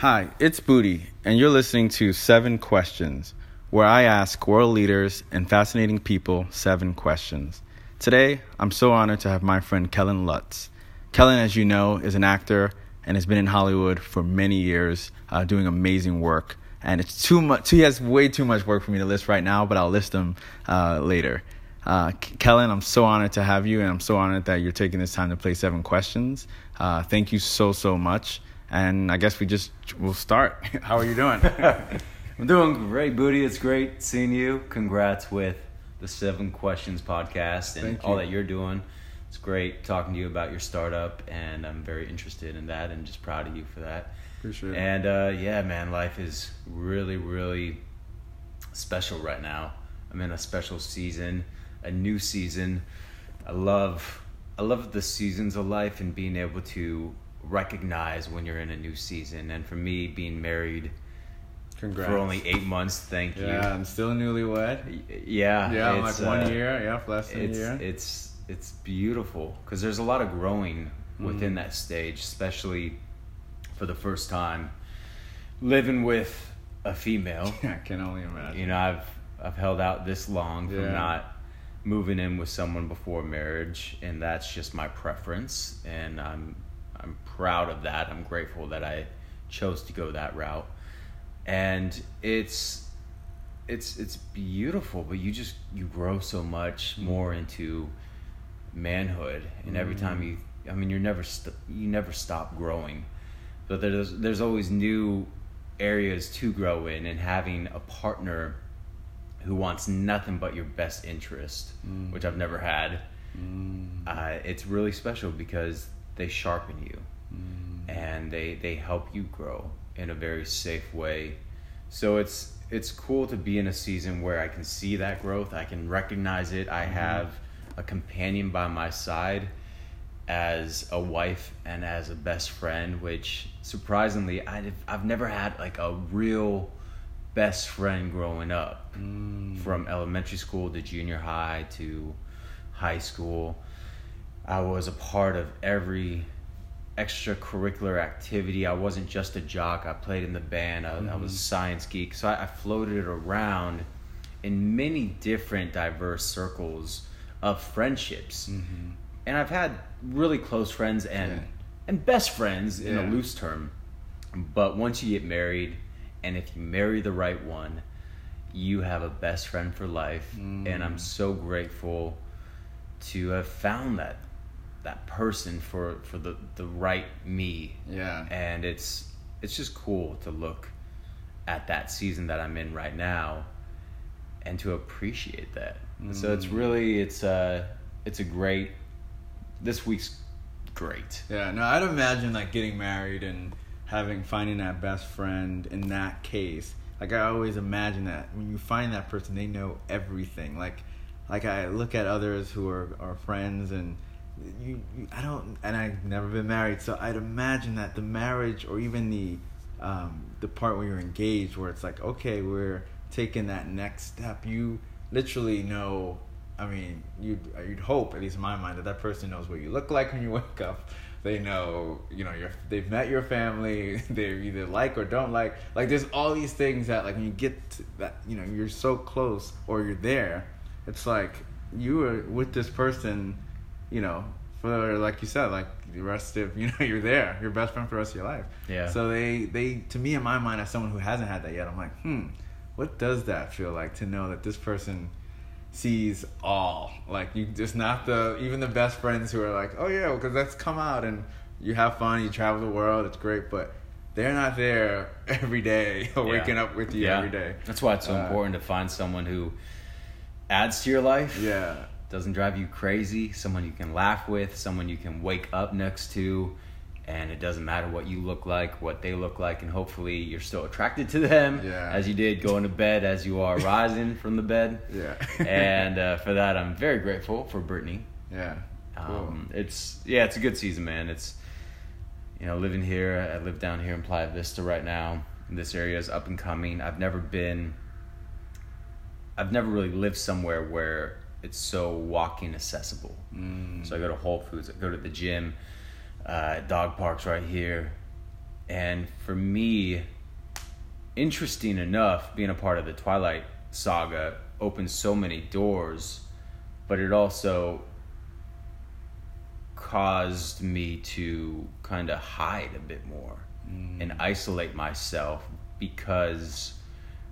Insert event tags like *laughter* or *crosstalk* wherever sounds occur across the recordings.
Hi, it's Booty, and you're listening to Seven Questions, where I ask world leaders and fascinating people seven questions. Today, I'm so honored to have my friend Kellen Lutz. Kellen, as you know, is an actor and has been in Hollywood for many years, uh, doing amazing work. And it's too much. He has way too much work for me to list right now, but I'll list them uh, later. Uh, Kellen, I'm so honored to have you, and I'm so honored that you're taking this time to play seven questions. Uh, thank you so so much. And I guess we just will start. *laughs* How are you doing? *laughs* I'm doing great, Booty. It's great seeing you. Congrats with the Seven Questions podcast and all that you're doing. It's great talking to you about your startup, and I'm very interested in that and just proud of you for that. Appreciate it. And uh, yeah, man, life is really, really special right now. I'm in a special season, a new season. I love, I love the seasons of life and being able to recognize when you're in a new season. And for me, being married Congrats. for only eight months, thank you. Yeah, I'm still newlywed. Yeah, Yeah, I'm like it's, one uh, year. Yeah, less than a year. it's it's beautiful because there's a lot of growing within Mhm. that stage, especially for the first time living with a female. *laughs* I can only imagine. you know, I've I've held out this long from Yeah. not moving in with someone before marriage, and that's just my preference, and I'm I'm proud of that. I'm grateful that I chose to go that route, and it's it's it's beautiful, but you just you grow so much more into manhood, and every time you, I mean, you're never st- you never stop growing, but there's there's always new areas to grow in, and having a partner who wants nothing but your best interest, Mm. which I've never had, Mm, uh, it's really special because they sharpen you mm. and they they help you grow in a very safe way. So it's it's cool to be in a season where I can see that growth, I can recognize it. I have a companion by my side as a wife and as a best friend, which surprisingly I've I've never had like a real best friend growing up Mm. from elementary school to junior high to high school. I was a part of every extracurricular activity. I wasn't just a jock. I played in the band. I, I was a science geek. So I, I floated around in many different diverse circles of friendships. Mhm. And I've had really close friends and Yeah. and best friends in a loose term. But once you get married, and if you marry the right one, you have a best friend for life. Mm. And I'm so grateful to have found that that person for for the the right me. Yeah. And it's it's just cool to look at that season that I'm in right now and to appreciate that. So it's Mm. really it's a it's a great this week's great. Yeah, no, I'd imagine like getting married and having finding that best friend in that case. Like I always imagine that when you find that person, they know everything. Like, like I look at others who are are friends and you, you I don't and I've never been married, so I'd imagine that the marriage or even the um, the part where you're engaged, where it's like okay, we're taking that next step. You literally know I mean, you'd you'd hope, at least in my mind, that that person knows what you look like when you *laughs* wake up. They know, you know, you're, they've met your family. *laughs* They either like or don't like. Like, there's all these things that, like, when you get that, you know, you're so close or you're there. It's like you were with this person, you know, for like you said, like the rest of, *laughs* you know, you're there. Your best friend for the rest of your life. Yeah. So they, they, to me, in my mind, as someone who hasn't had that yet, I'm like, hmm, what does that feel like to know that this person sees all like you just not the even the best friends who are like oh yeah because let's come out and you have fun you travel the world it's great but they're not there *laughs* every day *laughs* or waking Yeah. up with you Yeah. every day That's why it's so Uh, important to find someone who adds to your life. yeah Doesn't drive you crazy, someone you can laugh with, someone you can wake up next to, and it doesn't matter what you look like, what they look like, and hopefully you're still attracted to them Yeah. as you did going to bed as you are *laughs* rising from the bed. yeah *laughs* and uh, *laughs* for that, I'm very grateful for Brittany. yeah cool. Um, it's yeah, it's a good season, man. It's you know living here. I live down here in Playa Vista right now. This area is up and coming. I've never been. I've never really lived somewhere where it's so walking accessible. Mm. So I go to Whole Foods, I go to the gym, uh, dog parks right here, And for me, interesting enough, being a part of the Twilight saga opened so many doors, but it also caused me to kind of hide a bit more and isolate myself because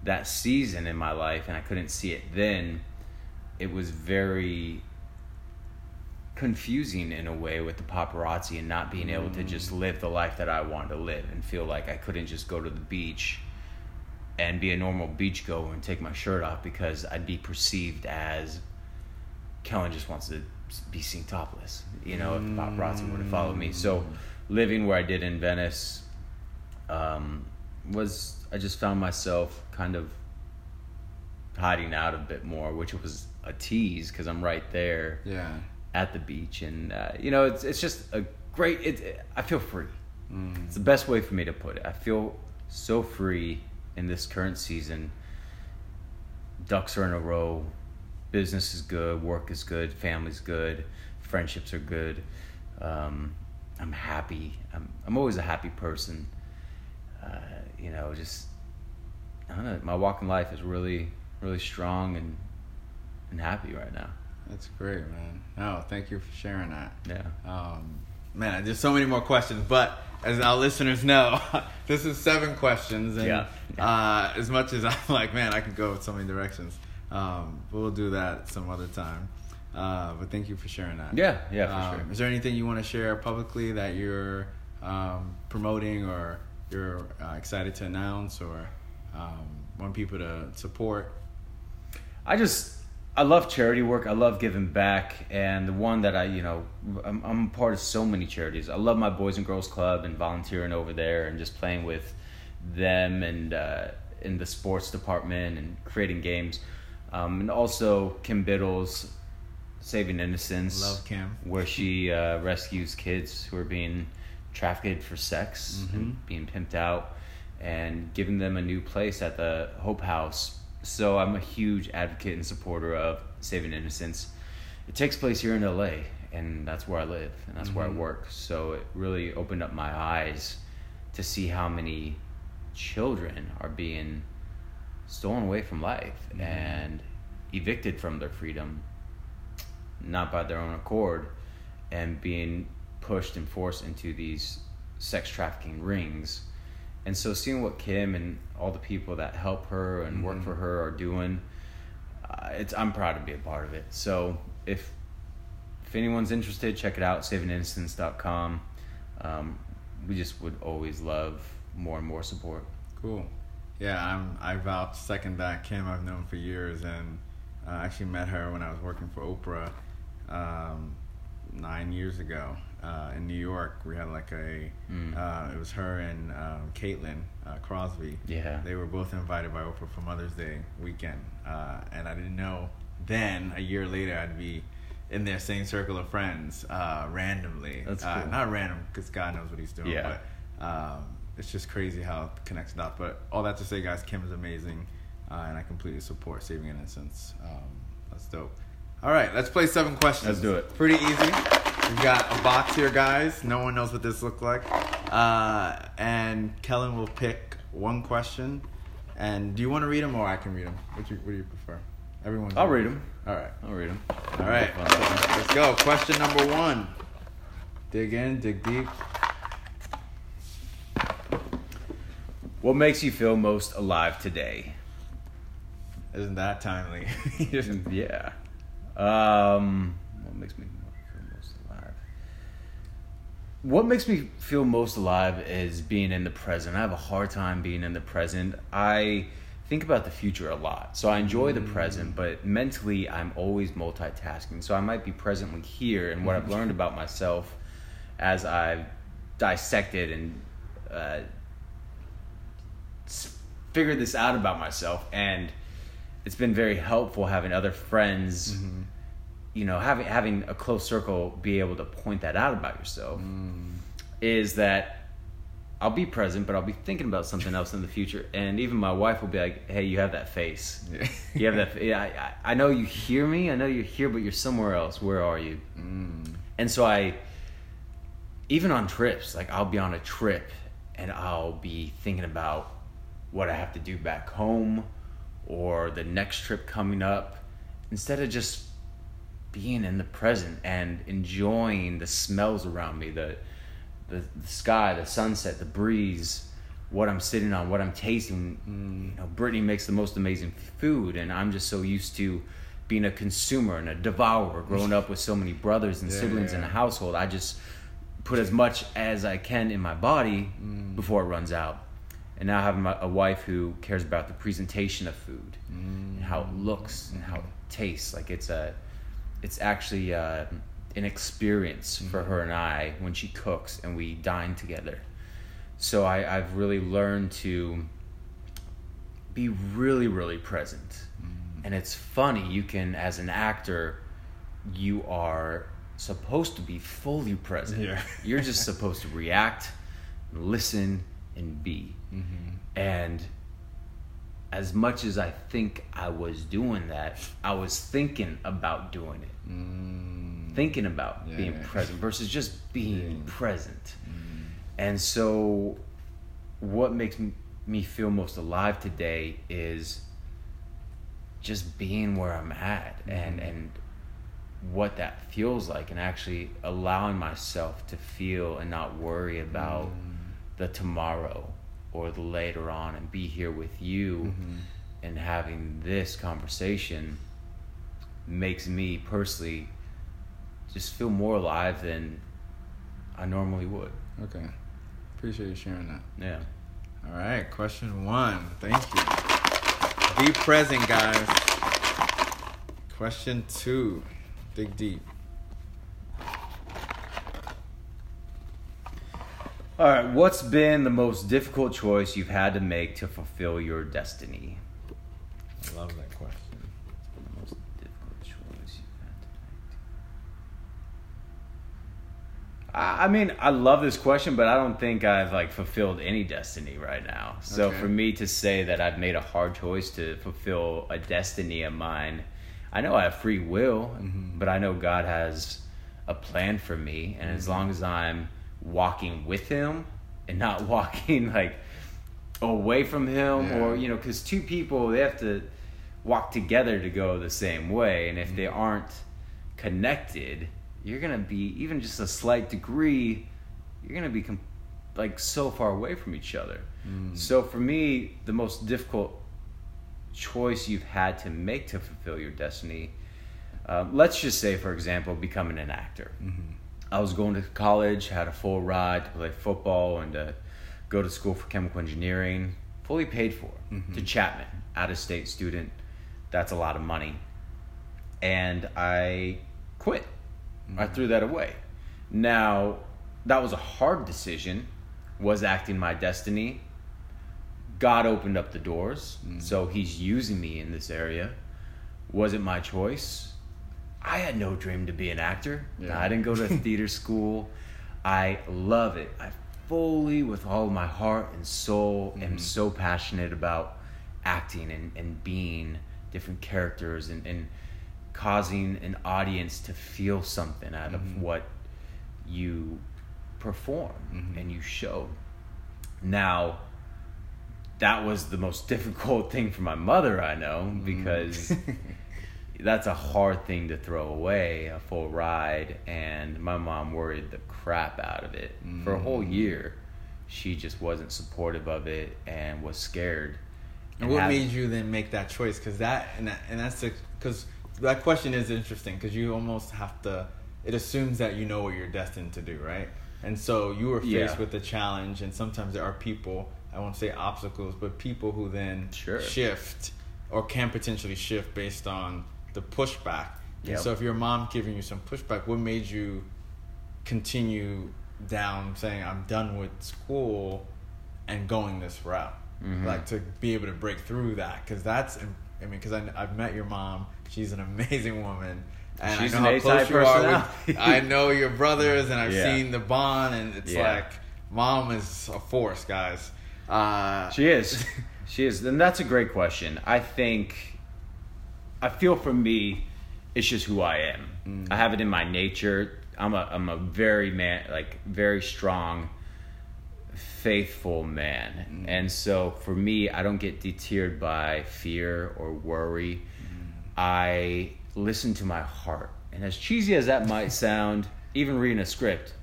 that season in my life, and I couldn't see it then, it was very confusing in a way with the paparazzi and not being able to just live the life that I wanted to live and feel like I couldn't just go to the beach and be a normal beach goer and take my shirt off because I'd be perceived as Kellen just wants to be seen topless, you know, if the paparazzi were to follow me. So living where I did in Venice um, was, I just found myself kind of hiding out a bit more, which was a tease because I'm right there Yeah. at the beach, and uh, you know, it's it's just a great. It, I feel free. It's the best way for me to put it. I feel so free in this current season. Ducks are in a row. Business is good. Work is good. Family's good. Friendships are good. Um, I'm happy. I'm I'm always a happy person. Uh, you know, just I don't know. My walk in life is really really strong and and happy right now. That's great, man. No, thank you for sharing that. Yeah. Um, man, there's so many more questions, but as our listeners know, *laughs* this is seven questions, and Yeah. uh, as much as I'm *laughs* like, man, I can go with so many directions. Um, we'll do that some other time. Uh, but thank you for sharing that. Yeah, yeah, for Um, sure. Is there anything you want to share publicly that you're um, promoting or you're uh, excited to announce or um, want people to support? I just I love charity work. I love giving back, and the one that I you know I'm, I'm part of so many charities. I love my Boys and Girls Club and volunteering over there and just playing with them and uh, in the sports department and creating games, um, and also Kim Biddle's Saving Innocence. Love Kim. where she uh, rescues kids who are being trafficked for sex and being pimped out and giving them a new place at the Hope House. So I'm a huge advocate and supporter of Saving Innocence. It takes place here in LA, and that's where I live and that's where I mm-hmm. work. So it really opened up my eyes to see how many children are being stolen away from life mm-hmm. and evicted from their freedom not by their own accord and being pushed and forced into these sex trafficking rings. And so seeing what Kim and all the people that help her and work for her are doing, uh, it's I'm proud to be a part of it. So if if anyone's interested, check it out, savinginnocence.com. Um, we just would always love more and more support. Cool. Yeah, I'm. I vouch second that Kim I've known for years, and uh, I actually met her when I was working for Oprah um, nine years ago uh, in New York. We had like a. Mm. Uh, it was her and um, Caitlin uh, Crosby. Yeah. They were both invited by Oprah for Mother's Day weekend, uh, and I didn't know then. A year later, I'd be in their same circle of friends uh, randomly. That's Uh, cool. not random because God knows what He's doing. Yeah. But um, it's just crazy how it connects the dots. But all that to say, guys, Kim is amazing, uh, and I completely support Saving Innocence. Um, that's dope. All right, let's play seven questions. Let's do it. Pretty easy. We've got a box here, guys. No one knows what this looks like. Uh, and Kellen will pick one question. And do you want to read them or I can read them? What do you, what do you prefer? Everyone. I'll read them. All right. I'll read them. All right. Let's go. Question number one. Dig in, dig deep. What makes you feel most alive today? Isn't that timely? *laughs* yeah. Um, what makes me feel most alive? What makes me feel most alive is being in the present. I have a hard time being in the present. I think about the future a lot. So I enjoy the present, but mentally I'm always multitasking. So I might be presently here and what I've learned about myself as I've dissected and uh, figured this out about myself and it's been very helpful having other friends you know having having a close circle be able to point that out about yourself is that I'll be present but I'll be thinking about something else in the future. And even my wife will be like hey you have that face. Yeah. you have that yeah I, I I know you hear me. I know you're here but you're somewhere else. Where are you? Mm. and so I, even on trips, like I'll be on a trip and I'll be thinking about what I have to do back home or the next trip coming up instead of just being in the present and enjoying the smells around me the the, the sky the sunset the breeze what I'm sitting on what I'm tasting Mm. you know Brittany makes the most amazing food and I'm just so used to being a consumer and a devourer growing up with so many brothers and Yeah, siblings in yeah. a household I just put as much as I can in my body Mm. before it runs out and now having a wife who cares about the presentation of food and how it looks and how it mm. tastes. Like it's a it's actually uh, an experience mm. for her and I when she cooks and we dine together. So I, I've really learned to be really really present. Mm. And it's funny you can as an actor you are supposed to be fully present. Yeah. you're just supposed to react listen and be Mm-hmm. and as much as I think I was doing that, I was thinking about doing it, Mm. thinking about Yeah, being yeah. present versus just being Yeah. present. Mm. And so, what makes me feel most alive today is just being where I'm at and Mhm. and what that feels like, and actually allowing myself to feel and not worry about Mm. the tomorrow or the later on, and be here with you Mhm. and having this conversation makes me personally just feel more alive than I normally would. Okay. Appreciate you sharing that. Yeah. All right, question one. Thank you. Be present, guys. Question two. Dig deep. All right. What's been the most difficult choice you've had to make to fulfill your destiny? I love that question. The most difficult choice you've had to make. I I mean, I love this question, but I don't think I've like fulfilled any destiny right now. So Okay. for me to say that I've made a hard choice to fulfill a destiny of mine, I know I have free will, Mhm. but I know God has a plan for me, and as long as I'm walking with Him and not *laughs* walking like away from Him, or you know, because two people they have to walk together to go the same way, and if they aren't connected, you're gonna be even just a slight degree, you're gonna be com- like so far away from each other. Mm. So for me, the most difficult choice you've had to make to fulfill your destiny, uh, let's just say, for example, becoming an actor. Mhm. I was going to college, had a full ride to play football and to go to school for chemical engineering, fully paid for Mhm. to Chapman, out of state student. That's a lot of money. And I quit. I Mhm. threw that away. Now, that was a hard decision. Was acting my destiny? God opened up the doors, Mm. so He's using me in this area. Was it my choice? I had no dream to be an actor. Yeah. I didn't go to *laughs* theater school. I love it. I fully, with all my heart and soul, am Mhm. so passionate about acting and, and being different characters and, and causing an audience to feel something out Mhm. of what you perform Mhm. and you show. Now, that was the most *laughs* difficult thing for my mother, I know, Mm. because *laughs* that's a hard thing to throw away a full ride and my mom worried the crap out of it for a whole Mm. year she just wasn't supportive of it and was scared And what had- made you then make that choice? Because that and that, and that's because that question is interesting because you almost have to. It assumes that you know what you're destined to do, right? And so you were faced Yeah. with the challenge, and sometimes there are people. I won't say obstacles, but people who then Sure. shift or can potentially shift based on the pushback. And Yep. so if your mom giving you some pushback, what made you continue down saying I'm done with school and going this route? Mhm. Like to be able to break through that because that's I mean because I've met your mom. She's an amazing woman. And She's I an know how A-type close you are with. *laughs* I know your brothers, and I've Yeah. seen the bond, and it's Yeah. like mom is a force, guys. Uh, She is. she is. And that's a great question. I think, I feel for me, it's just who I am. Mm. I have it in my nature. I'm a, I'm a very man, like very strong faithful man. Mm. And so for me, I don't get deterred by fear or worry. Mm. I listen to my heart. And as cheesy as that might *laughs* sound, even reading a script,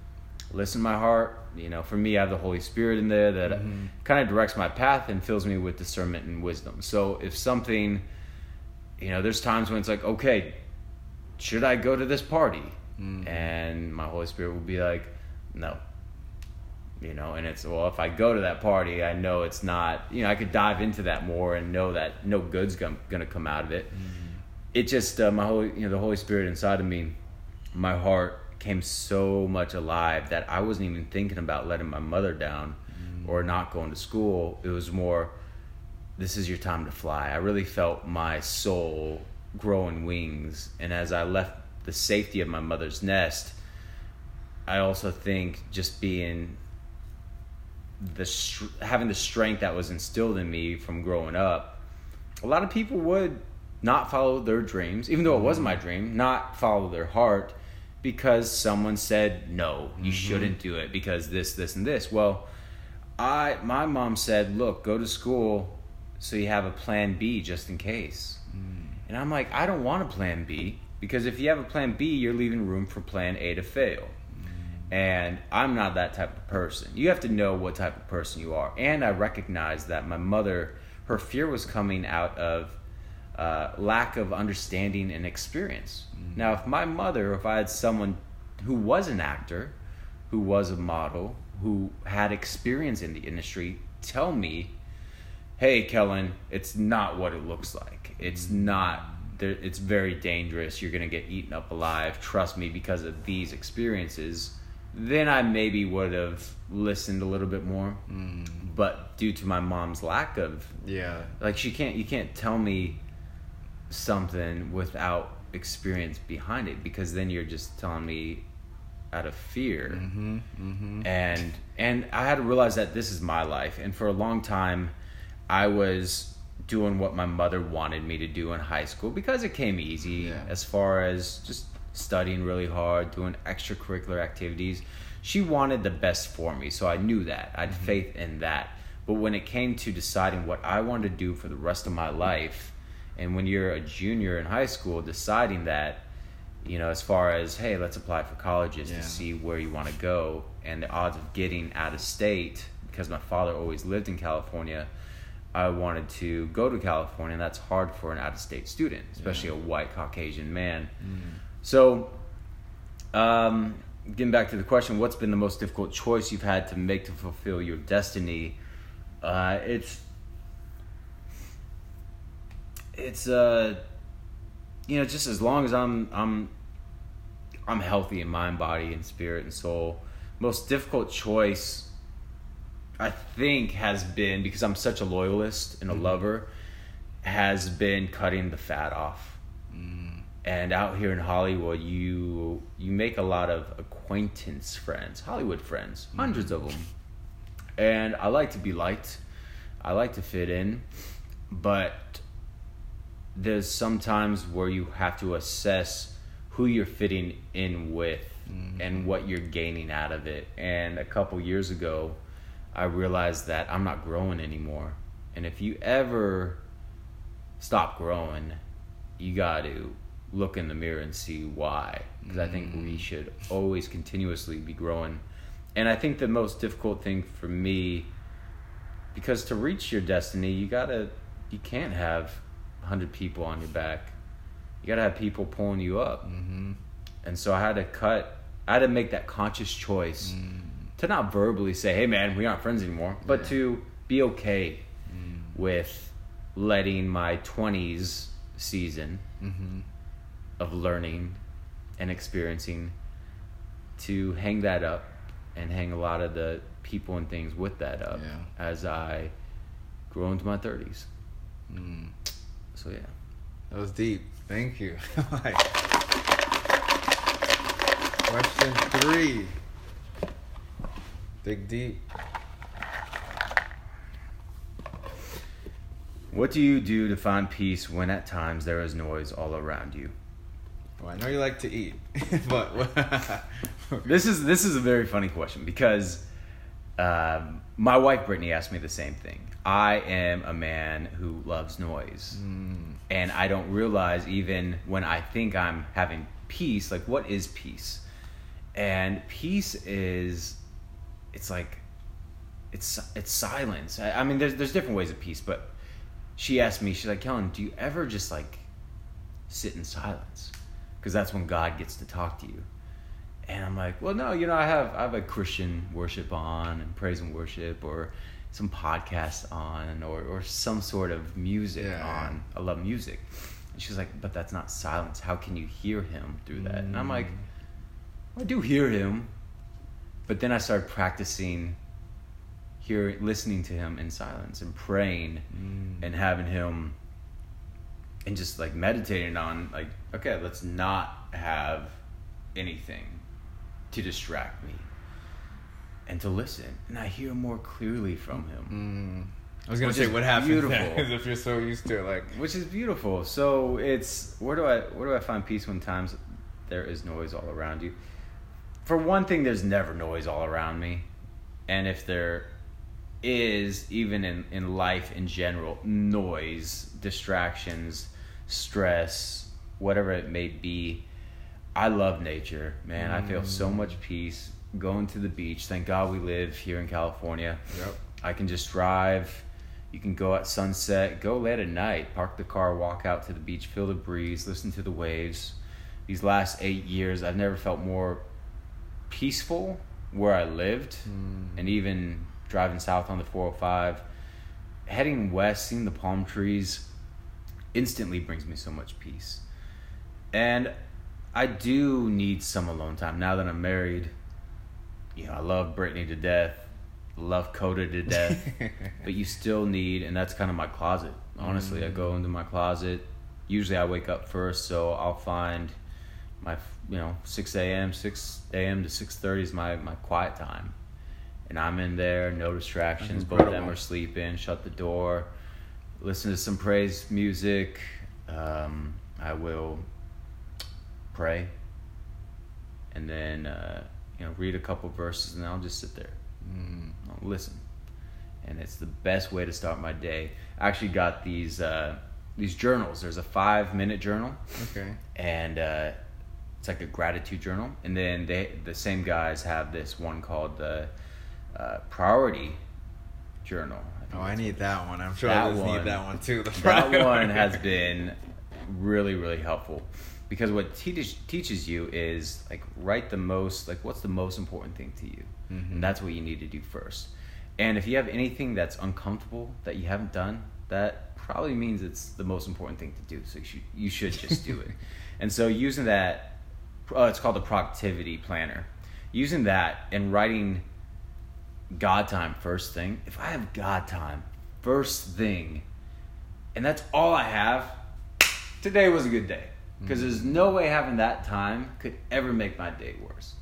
listen to my heart. You know, for me, I have the Holy Spirit in there that mm-hmm. kind of directs my path and fills me with discernment and wisdom. So if something, you know, there's times when it's like, okay, should I go to this party? Mm-hmm. And my Holy Spirit will be like, no. You know, and it's, well, if I go to that party, I know it's not, you know, I could dive into that more and know that no good's going to come out of it. Mm-hmm. It just, uh, my Holy, you know, the Holy Spirit inside of me, my heart came so much alive that I wasn't even thinking about letting my mother down mm-hmm. or not going to school. It was more, this is your time to fly. I really felt my soul growing wings. And as I left the safety of my mother's nest, I also think just being the having the strength that was instilled in me from growing up, a lot of people would not follow their dreams, even though it wasn't my mm-hmm. dream, not follow their heart because someone said no, you mm-hmm. shouldn't do it because this, this, and this. Well, I my mom said, look, go to school so you have a plan B just in case. Hmm. And I'm like, I don't want a plan B because if you have a plan B, you're leaving room for plan A to fail. Hmm. And I'm not that type of person. You have to know what type of person you are. And I recognize that my mother, her fear was coming out of uh, lack of understanding and experience. Hmm. Now, if my mother, if I had someone who was an actor, who was a model, who had experience in the industry, tell me, hey, Kellen, it's not what it looks like. It's not. It's very dangerous. You're gonna get eaten up alive. Trust me, because of these experiences. Then I maybe would have listened a little bit more. But due to my mom's lack of Yeah. like she can't you can't tell me something without experience behind it because then you're just telling me out of fear Mm-hmm. Mm-hmm. and and I had to realize that this is my life and for a long time I was doing what my mother wanted me to do in high school because it came easy Yeah. as far as just studying really hard doing extracurricular activities she wanted the best for me so I knew that I had mm-hmm. faith in that but when it came to deciding what I wanted to do for the rest of my life and when you're a junior in high school deciding that you know as far as hey let's apply for colleges Yeah. to see where you want to go and the odds of getting out of state because my father always lived in california i wanted to go to california and that's hard for an out of state student especially a white caucasian man. So um, getting back to the question what's been the most difficult choice you've had to make to fulfill your destiny? Uh, it's it's uh you know just as long as i'm i'm i'm healthy in mind body and spirit and soul most difficult choice i think has been because i'm such a loyalist and a mm-hmm. lover has been cutting the fat off. Mm. And out here in hollywood you you make a lot of acquaintance friends hollywood friends mm-hmm. hundreds of them and i like to be liked. I like to fit in. But there's sometimes where you have to assess who you're fitting in with mm-hmm. and what you're gaining out of it. And a couple years ago, I realized that I'm not growing anymore. And if you ever stop growing, you got to look in the mirror and see why. Because I think we should always continuously be growing. And I think the most difficult thing for me because to reach your destiny you gotta you can't have 100 people on your back you gotta have people pulling you up Mm-hmm. and so i had to cut i had to make that conscious choice Mm. To not verbally say hey man we aren't friends anymore but Yeah. to be okay Mm. with letting my 20s season Mm-hmm. of learning and experiencing to hang that up and hang a lot of the people and things with that up Yeah. as I grow into my 30s. Mm. So yeah. That was deep. Thank you. *laughs* question three. Dig deep. What do you do to find peace when at times there is noise all around you? Well, I know you like to eat, *laughs* but *laughs* This is this is a very funny question because um, my wife Brittany asked me the same thing. I am a man who loves noise, and I don't realize even when I think I'm having peace, like what is peace? And peace is, it's like, it's it's silence. I, I mean, there's there's different ways of peace, but she asked me, she's like, Kellen, do you ever just like sit in silence? Because that's when God gets to talk to you. And I'm like, well, no, you know, I have I have a Christian worship on and praise and worship, or some podcast on, or or some sort of music Yeah. on. I love music. And she's like, but that's not silence. How can you hear Him through that? And I'm like, mm. I do hear Him, but then I started practicing hear listening to Him in silence and praying mm. and having Him and just like meditating on like okay let's not have anything to distract me and to listen. And i hear more clearly from him. Mm. I was gonna Which say what happens beautiful. is *laughs* if you're so used to it, like which is beautiful. So it's where do i where do i find peace when times there is noise all around you for one thing there's never noise all around me. And if there is even in, in life in general noise distractions stress whatever it may be i love nature man. I feel so mm. much peace going to the beach. Thank god we live here in california. Yep. i can just drive. You can go at sunset. Go late at night. Park the car walk out to the beach feel the breeze listen to the waves. These last eight years i've never felt more peaceful where I lived, hmm. and even driving south on the 405, heading west, seeing the palm trees, instantly brings me so much peace. And I do need some alone time now that I'm married. You know, I love Brittany to death, love Coda to death, *laughs* but you still need, and that's kind of my closet. Honestly, I go hmm. into my closet. Usually, I wake up first, so I'll find my you know 6 a.m 6 a.m to 6.30 is my, my quiet time. And i'm in there no distractions. Both of them are sleeping shut the door listen to some praise music. Um, i will pray. And then uh, you know read a couple verses and i'll just sit there. I'll listen. And it's the best way to start my day. I actually got these uh, these journals. There's a five minute journal. Okay. and uh, it's like a gratitude journal. And then they the same guys have this one called the uh, priority journal. think Oh, I need that one. I'm sure That others one- need that one too. The that priority. one has been really really helpful because what it teaches you is like write the most like what's the most important thing to you Mhm. and that's what you need to do first and if you have anything that's uncomfortable that you haven't done that probably means it's the most important thing to do so you should you should just do it *laughs* and so using that uh, it's called the productivity planner using that and writing god time first thing if i have god time first thing and that's all I have, today was a good day. Because there's no way having that time could ever make my day worse.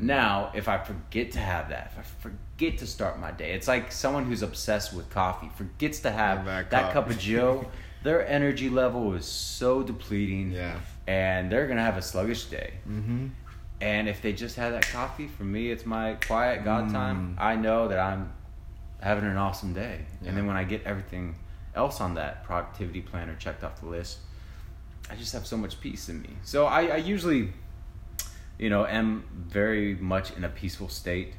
Now, if I forget to have that, if I forget to start my day, it's like someone who's obsessed with coffee forgets to have that that, cup of Joe. *laughs* Their energy level is so depleting, Yeah. and they're gonna have a sluggish day. Mm-hmm. And if they just have that coffee, for me, it's my quiet God time. Mm. I know that I'm having an awesome day. Yeah. And then when I get everything else on that productivity planner checked off the list, I just have so much peace in me. So I, I usually, you know, am very much in a peaceful state.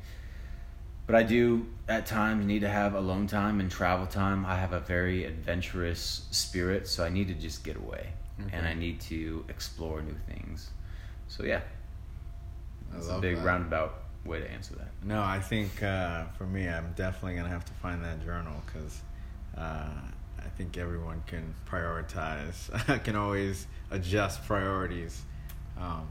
But I do at times need to have alone time and travel time. I have a very adventurous spirit, so I need to just get away. And I need to explore new things. So yeah, it's a big that. roundabout way to answer that. No, I think uh, for me, I'm definitely gonna have to find that journal because uh, I think everyone can prioritize. *laughs* can always adjust priorities. Um,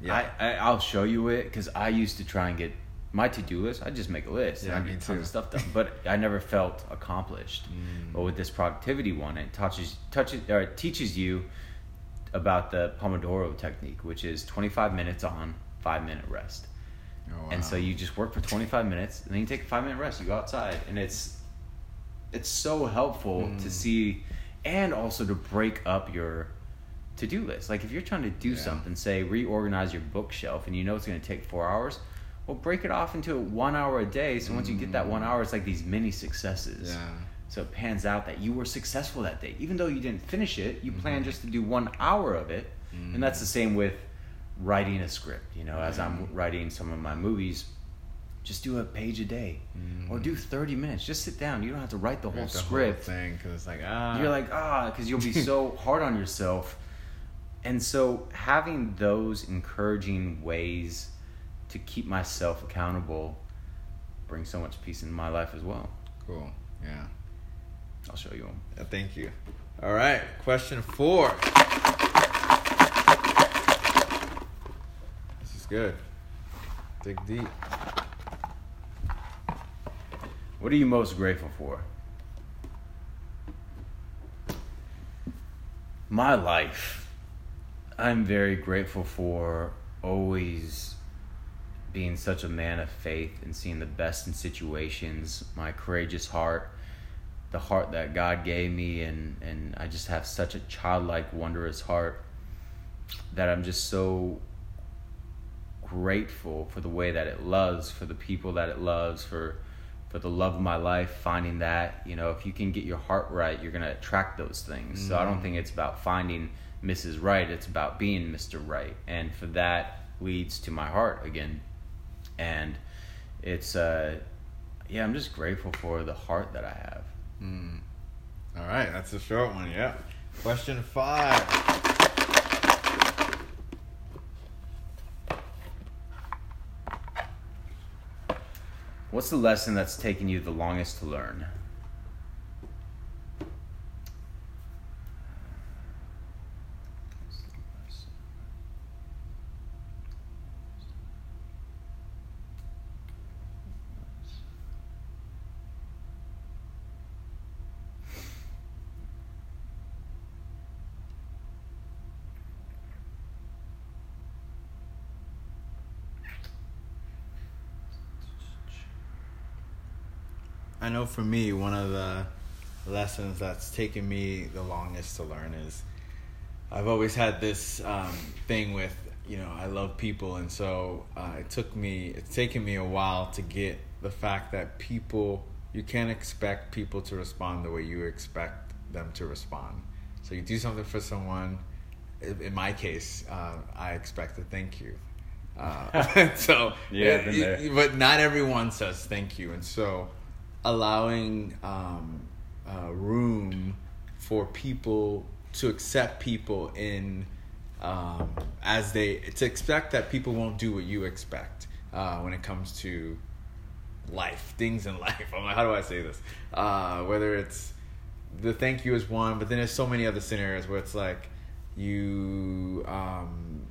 yeah. I, I I'll show you it because I used to try and get my to do list. I just make a list. Yeah, and I get tons of stuff done, but I never felt accomplished. Mm. But with this productivity one, it touches touches or it teaches you about the Pomodoro technique, which is 25 minutes on, five minute rest. Oh, wow. And so you just work for 25 minutes, and then you take a five minute rest. You go outside, and it's it's so helpful Mm. to see, and also to break up your to do list. Like if you're trying to do Yeah. something, say reorganize your bookshelf, and you know it's going to take four hours. Well, break it off into one hour a day. So once you get that one hour, it's like these mini successes. Yeah. So it pans out that you were successful that day, even though you didn't finish it. You Mm-hmm. planned just to do one hour of it, and that's the same with writing a script. You know, as I'm writing some of my movies, just do a page a day, or do 30 minutes. Just sit down. You don't have to write the whole Mm-hmm. The script. thing because it's like ah. You're like ah, because you'll be *laughs* so hard on yourself. And so having those encouraging ways to keep myself accountable brings so much peace in my life as well. cool. Yeah. I'll show you them. Thank you. All right, question four. This is good. Dig deep. What are you most grateful for? My life. I'm very grateful for always being such a man of faith and seeing the best in situations, my courageous heart, the heart that God gave me and and I just have such a childlike wondrous heart that I'm just so grateful for the way that it loves, for the people that it loves, for for the love of my life, finding that, you know, if you can get your heart right, you're gonna attract those things. So I don't mm-hmm. think it's about finding Mrs. Right, it's about being Mr. Right. And for that leads to my heart again. And it's uh yeah, I'm just grateful for the heart that I have. All right, that's a short one. Yeah. Question five. What's the lesson that's taken you the longest to learn? For me, one of the lessons that's taken me the longest to learn is I've always had this um, thing with, you know, I love people. And so uh, it took me, it's taken me a while to get the fact that people, you can't expect people to respond the way you expect them to respond. So you do something for someone, in my case, uh, I expect a thank you. Uh, *laughs* so Yeah, I've been y- there. y- but not everyone says thank you, and so allowing um, uh, room for people to accept people in um, as they to expect that people won't do what you expect uh, when it comes to life, things in *laughs* life. I'm like, how do I say this? Uh, whether it's the thank you is one, but then there's so many other scenarios where it's like you. Um,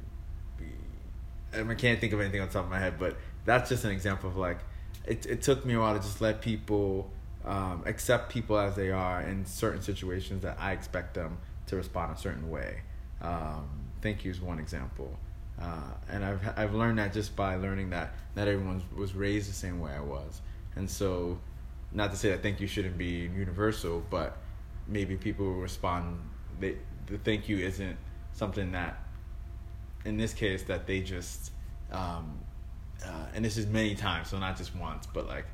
I, can't think of anything on top of my head, but that's just an example of like it. It took me a while to just let people um, accept people as they are in certain situations that I expect them to respond a certain way. Um, thank you is one example, uh, and I've I've learned that just by learning that not everyone was raised the same way I was, and so not to say that thank you shouldn't be universal, but maybe people will respond. They the thank you isn't something that in this case that they just um, uh, and this is many times so not just once but like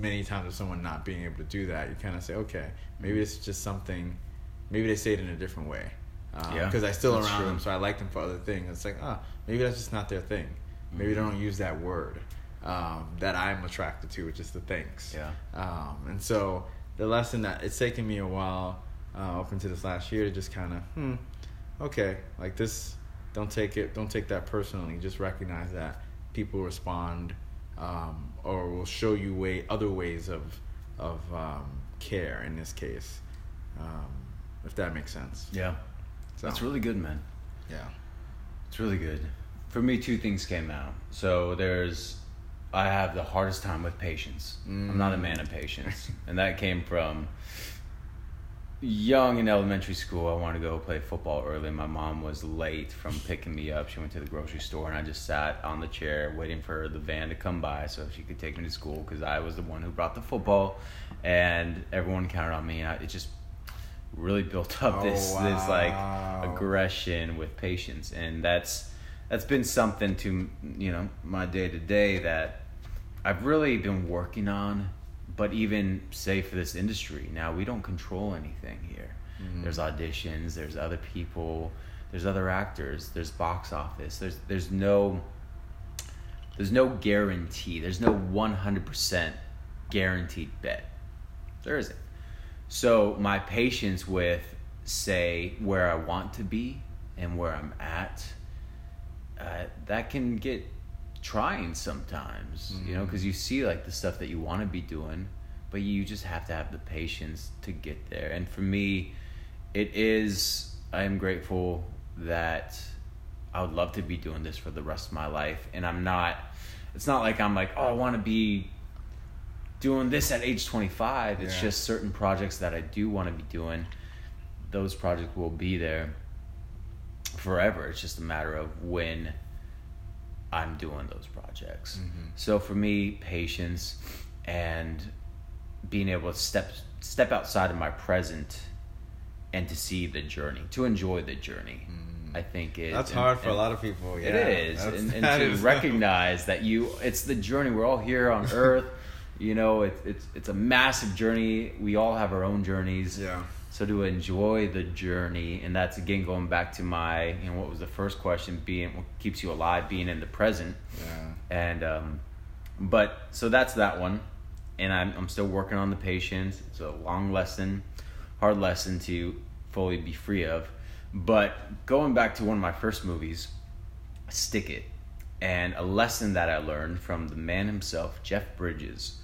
many times of someone not being able to do that you kind of say okay maybe it's just something maybe they say it in a different way Yeah, because i still around true. them so i like them for other things it's like ah maybe that's just not their thing maybe Mm-hmm. they don't use that word um, that i'm attracted to which is the thanks Yeah. um, and so the lesson that it's taken me a while uh, up into this last year to just kind of hmm okay like this don't take it don't take that personally just recognize that people respond um, or will show you way other ways of of um, care in this case um, if that makes sense Yeah. so, That's really good, man. yeah It's really good. For me, two things came out. So there's, I have the hardest time with patience. I'm not a man of patience, and that came from young in elementary school. I wanted to go play football early. My mom was late from picking me up. She went to the grocery store, and I just sat on the chair waiting for the van to come by so she could take me to school because I was the one who brought the football, and everyone counted on me. And I, it just really built up Oh, this this like aggression with patience and that's that's been something to you know my day to day that I've really been working on. But even say for this industry now, we don't control anything here. Mm-hmm. There's auditions. There's other people. There's other actors. There's box office. There's there's no there's no guarantee. There's no 100% guaranteed bet. There isn't. So my patience with say where I want to be and where I'm at, uh, that can get trying sometimes. You know, mm-hmm. because you see like the stuff that you want to be doing, but you just have to have the patience to get there. And for me, it is. I am grateful that I would love to be doing this for the rest of my life, and I'm not. It's not like I'm like, oh, I want to be doing this at age 25. It's Yeah. just certain projects that I do want to be doing. Those projects will be there forever. It's just a matter of when I'm doing those projects. Mm-hmm. So for me, patience and being able to step step outside of my present and to see the journey, to enjoy the journey. Mm. I think is That's and- hard for a lot of people. Yeah, it is, and, and to is- recognize that you, it's the journey. We're all here on *laughs* Earth. You know, it's it's it's a massive journey. We all have our own journeys. Yeah. So to enjoy the journey, and that's again going back to my, you know, what was the first question? Being what keeps you alive, being in the present, Yeah. and um, but so that's that one, and I'm I'm still working on the patience. It's a long lesson, hard lesson to fully be free of, but going back to one of my first movies, Stick It, and a lesson that I learned from the man himself, Jeff Bridges.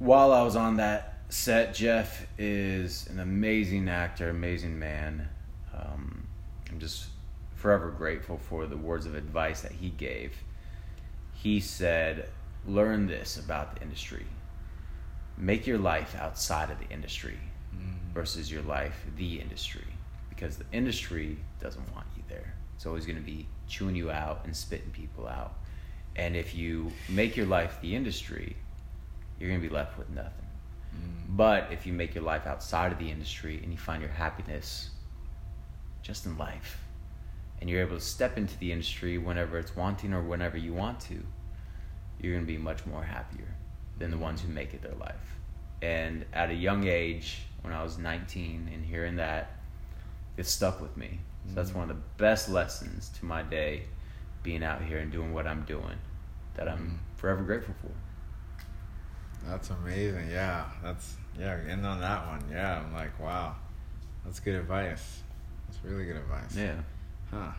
While I was on that set, Jeff is an amazing actor, amazing man. Um, I'm just forever grateful for the words of advice that he gave. He said, Learn this about the industry. Make your life outside of the industry versus your life, the industry. Because the industry doesn't want you there. It's always going to be chewing you out and spitting people out. And if you make your life the industry, you're going to be left with nothing. Mm. But if you make your life outside of the industry and you find your happiness just in life, and you're able to step into the industry whenever it's wanting or whenever you want to, you're going to be much more happier than the ones who make it their life. And at a young age, when I was 19 and hearing that, it stuck with me. So that's mm. one of the best lessons to my day being out here and doing what I'm doing that I'm mm. forever grateful for. That's amazing. Yeah, that's yeah. End on that one. Yeah, I'm like, wow, that's good advice. That's really good advice. Yeah. Huh.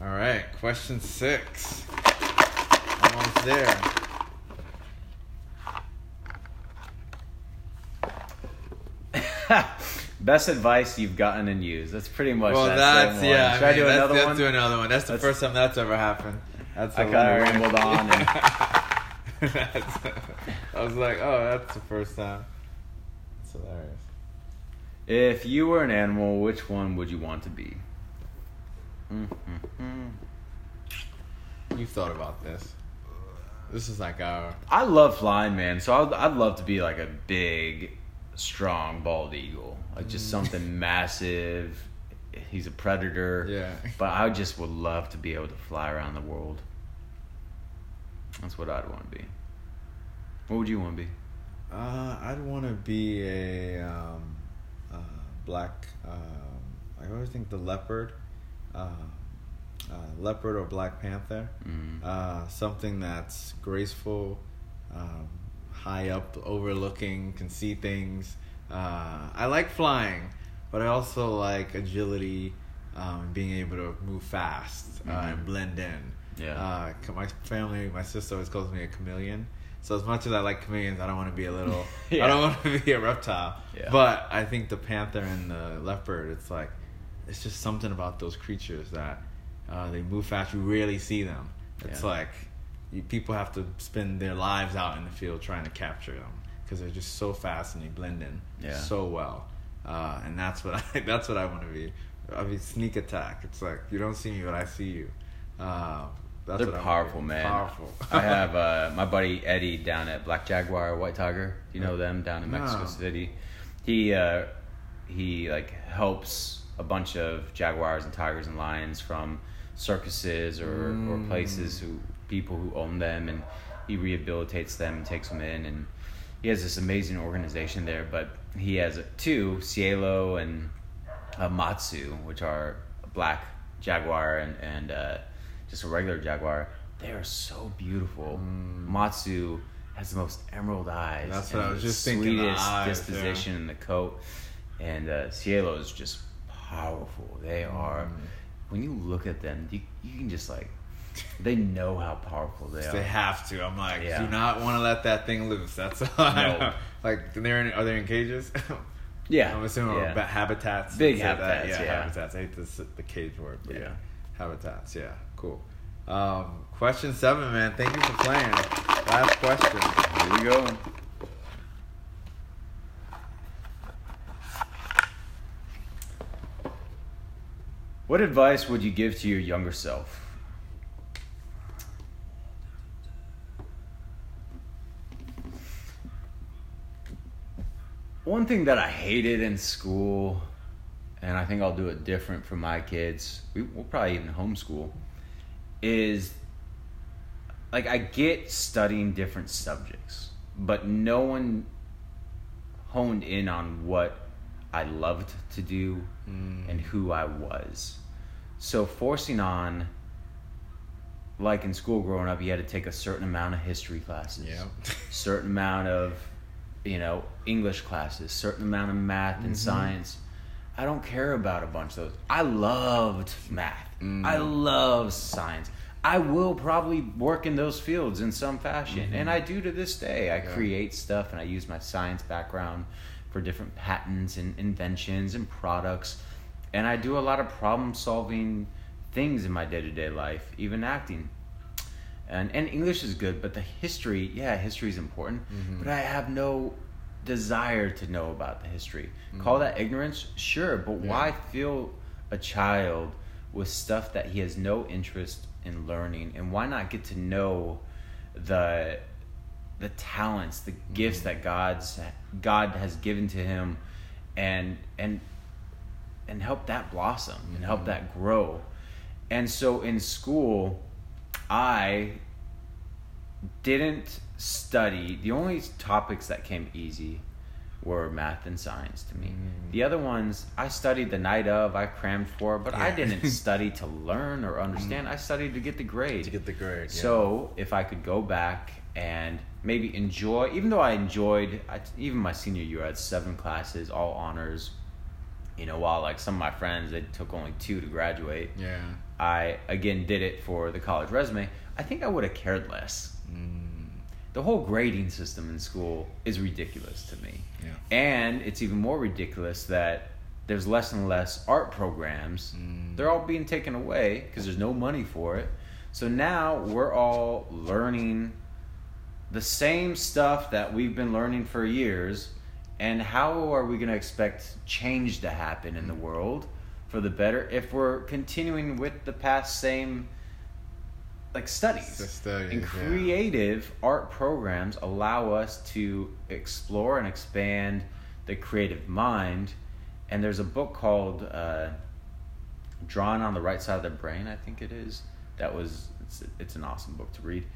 All right. Question six. Almost there. *laughs* Best advice you've gotten and used. That's pretty much Well, that that's yeah. Should I I, mean, do let's, another let's one? do another one. That's the Let's- first time that's ever happened. That's I kinda rambled on That's- *laughs* *laughs* I was like, oh, that's the first time. That's hilarious. If you were an animal, which one would you want to be? Mm-hmm. You thought about this. This is like our. I love flying, man. So I'd, I'd love to be like a big, strong bald eagle, like just Mm. something *laughs* massive. He's a predator. Yeah. But I just would love to be able to fly around the world. That's what I'd want to be. What would you want to be? Uh, I'd want to be a um, uh, black. Um, I always think the leopard, uh, uh, leopard or black panther. Mm. Uh, something that's graceful, um, high up, overlooking, can see things. Uh, I like flying, but I also like agility, um, being able to move fast uh, Mhm. and blend in. Yeah. Uh, my family, my sister always calls me a chameleon. So as much as I like chameleons, I don't want to be a little. *laughs* Yeah. I don't want to *laughs* be a reptile. Yeah. But I think the panther and the leopard, it's like, it's just something about those creatures that uh, they move fast. You rarely see them. It's Yeah. like you, people have to spend their lives out in the field trying to capture them because they're just so fast and they blend in Yeah. so well. Uh, and that's what *laughs* I that's what I want to be. I mean, sneak attack. It's like you don't see me, but I see you. Uh, that's They're what I wanna powerful, man. Powerful. I *laughs* have uh, my buddy Eddie down at Black Jaguar White Tiger. Do you know them down in Mexico No. City? He uh, he like helps a bunch of jaguars and tigers and lions from circuses or, or places who people who own them and he rehabilitates them and takes them in and he has this amazing organization there but he has two cielo and uh, matsu which are black jaguar and, and uh, just a regular jaguar they are so beautiful matsu has the most emerald eyes That's what and I was the just thinking, the sweetest eyes, yeah. disposition in the coat and uh, cielo is just powerful they are Mm. when you look at them you, you can just like they know how powerful they are They have to. I'm like, Yeah. do not want to let that thing loose. That's *laughs* all. I No. know. Like, they're in, are they in cages? *laughs* yeah I'm assuming yeah. habitats. Big that. habitats, Yeah, yeah. habitats. I hate this, the cage word, but yeah. Yeah. habitats. Yeah, cool. Um, question seven, man. Thank you for playing. Last question. here we go what advice would you give to your younger self one thing that I hated in school, and I think I'll do it different for my kids, we, we'll probably even homeschool, is like I get studying different subjects, but no one honed in on what I loved to do hmm. and who I was. So forcing on, like in school growing up, you had to take a certain amount of history classes Yeah. *laughs* certain amount of you know english classes certain amount of math and mm-hmm. science. I don't care about a bunch of those. I loved math Mm-hmm. i love science. I will probably work in those fields in some fashion. Mm-hmm. And i do to this day. I create stuff and i use my science background for different patents and inventions and products. And i do a lot of problem solving things in my day-to-day life even acting. And and English is good, but the history, yeah, history is important. Mm-hmm. But I have no desire to know about the history. Call that ignorance, sure, but why feel a child with stuff that he has no interest in learning, and why not get to know the the talents, the mm-hmm. gifts that God's God has given to him, and and and help that blossom and help mm-hmm. that grow. And so in school, I didn't study. The only topics that came easy were math and science to me. Mm. The other ones I studied the night of, I crammed for, but I didn't *laughs* study to learn or understand. Mm. I studied to get the grade. To get the grade. yeah. So if I could go back and maybe enjoy, even though I enjoyed, I, even my senior year, I had seven classes, all honors. You know, while like some of my friends, they took only two to graduate. Yeah. I again did it for the college resume. I think I would have cared less. Mm. The whole grading system in school is ridiculous to me. Yeah. And it's even more ridiculous that there's less and less art programs. Mm. They're all being taken away because there's no money for it. So now we're all learning the same stuff that we've been learning for years. And how are we going to expect change to happen in the world for the better if we're continuing with the past same like studies? Studies, and yeah. creative art programs allow us to explore and expand the creative mind. And there's a book called uh, "Drawn on the Right Side of the Brain," I think it is. That was it's it's an awesome book to read,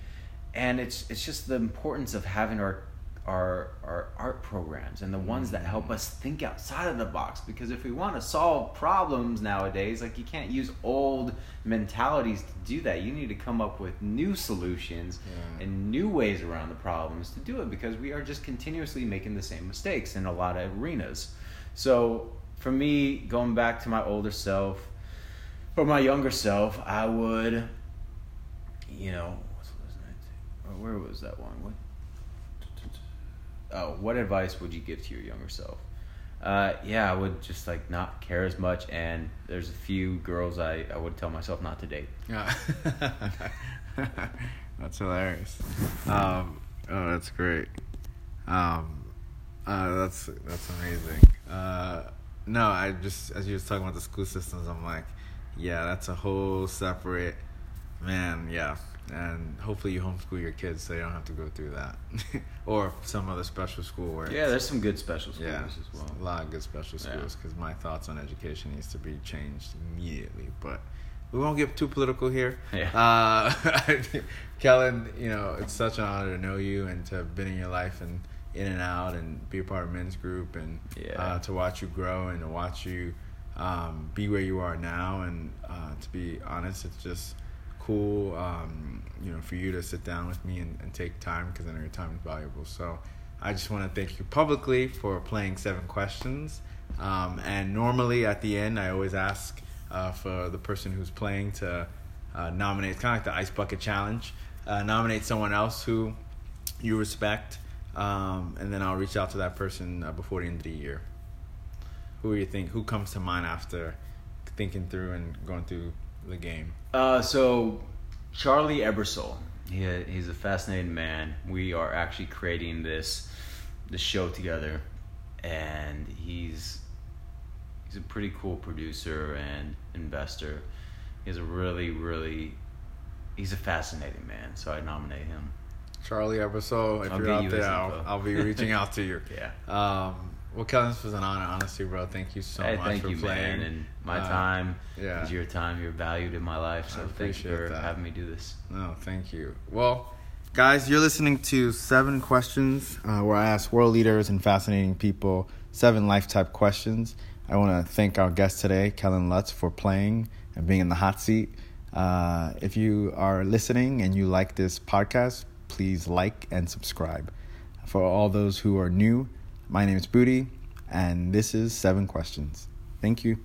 and it's it's just the importance of having our our our art programs and the ones mm-hmm. that help us think outside of the box because if we want to solve problems nowadays like you can't use old mentalities to do that you need to come up with new solutions Yeah. and new ways around the problems to do it because we are just continuously making the same mistakes in a lot of arenas so for me going back to my older self or my younger self i would you know what was it? where was that one what oh, what advice would you give to your younger self? Uh, yeah, I would just like not care as much, and there's a few girls I, I would tell myself not to date. Yeah. *laughs* that's hilarious. Um, oh, that's great. Um, uh, that's that's amazing. Uh, no, I just as you was talking about the school systems, I'm like, yeah, that's a whole separate man. Yeah, and hopefully you homeschool your kids so you don't have to go through that, *laughs* or some other special school where Yeah, there's some good special schools yeah, as well. a lot of good special schools because my thoughts on education needs to be changed immediately. But we won't get too political here. *laughs* Yeah. Uh, *laughs* Kellan, you know, it's such an honor to know you and to have been in your life and in and out and be a part of men's group and Yeah. uh, to watch you grow and to watch you um, be where you are now. And uh, to be honest, it's just cool, um, you know, for you to sit down with me and, and take time because I know your time is valuable. So I just want to thank you publicly for playing seven questions. Um, and normally at the end, I always ask uh, for the person who's playing to uh, nominate. It's kind of like the ice bucket challenge. Uh, nominate someone else who you respect, um, and then I'll reach out to that person uh, before the end of the year. Who do you think? Who comes to mind after thinking through and going through the game? Uh, so Charlie Ebersol, he, he's a fascinating man. We are actually creating this this show together, and he's he's a pretty cool producer and investor. He's a really really he's a fascinating man. So I nominate him. Charlie Ebersol, if I'll you're out you there, I'll. I'll be reaching out to you. *laughs* Yeah. Um, well, Kellan, this was an honor, honestly, bro. Thank you so hey, much thank for you, playing. man. And my Uh, time yeah. is your time. You're valued in my life. So thank you for that. having me do this. No, thank you. Well, guys, you're listening to seven questions uh, where I ask world leaders and fascinating people seven life type questions. I want to thank our guest today, Kellan Lutz, for playing and being in the hot seat. Uh, if you are listening and you like this podcast, please like and subscribe. For all those who are new, my name is Booty, and this is Seven Questions. Thank you.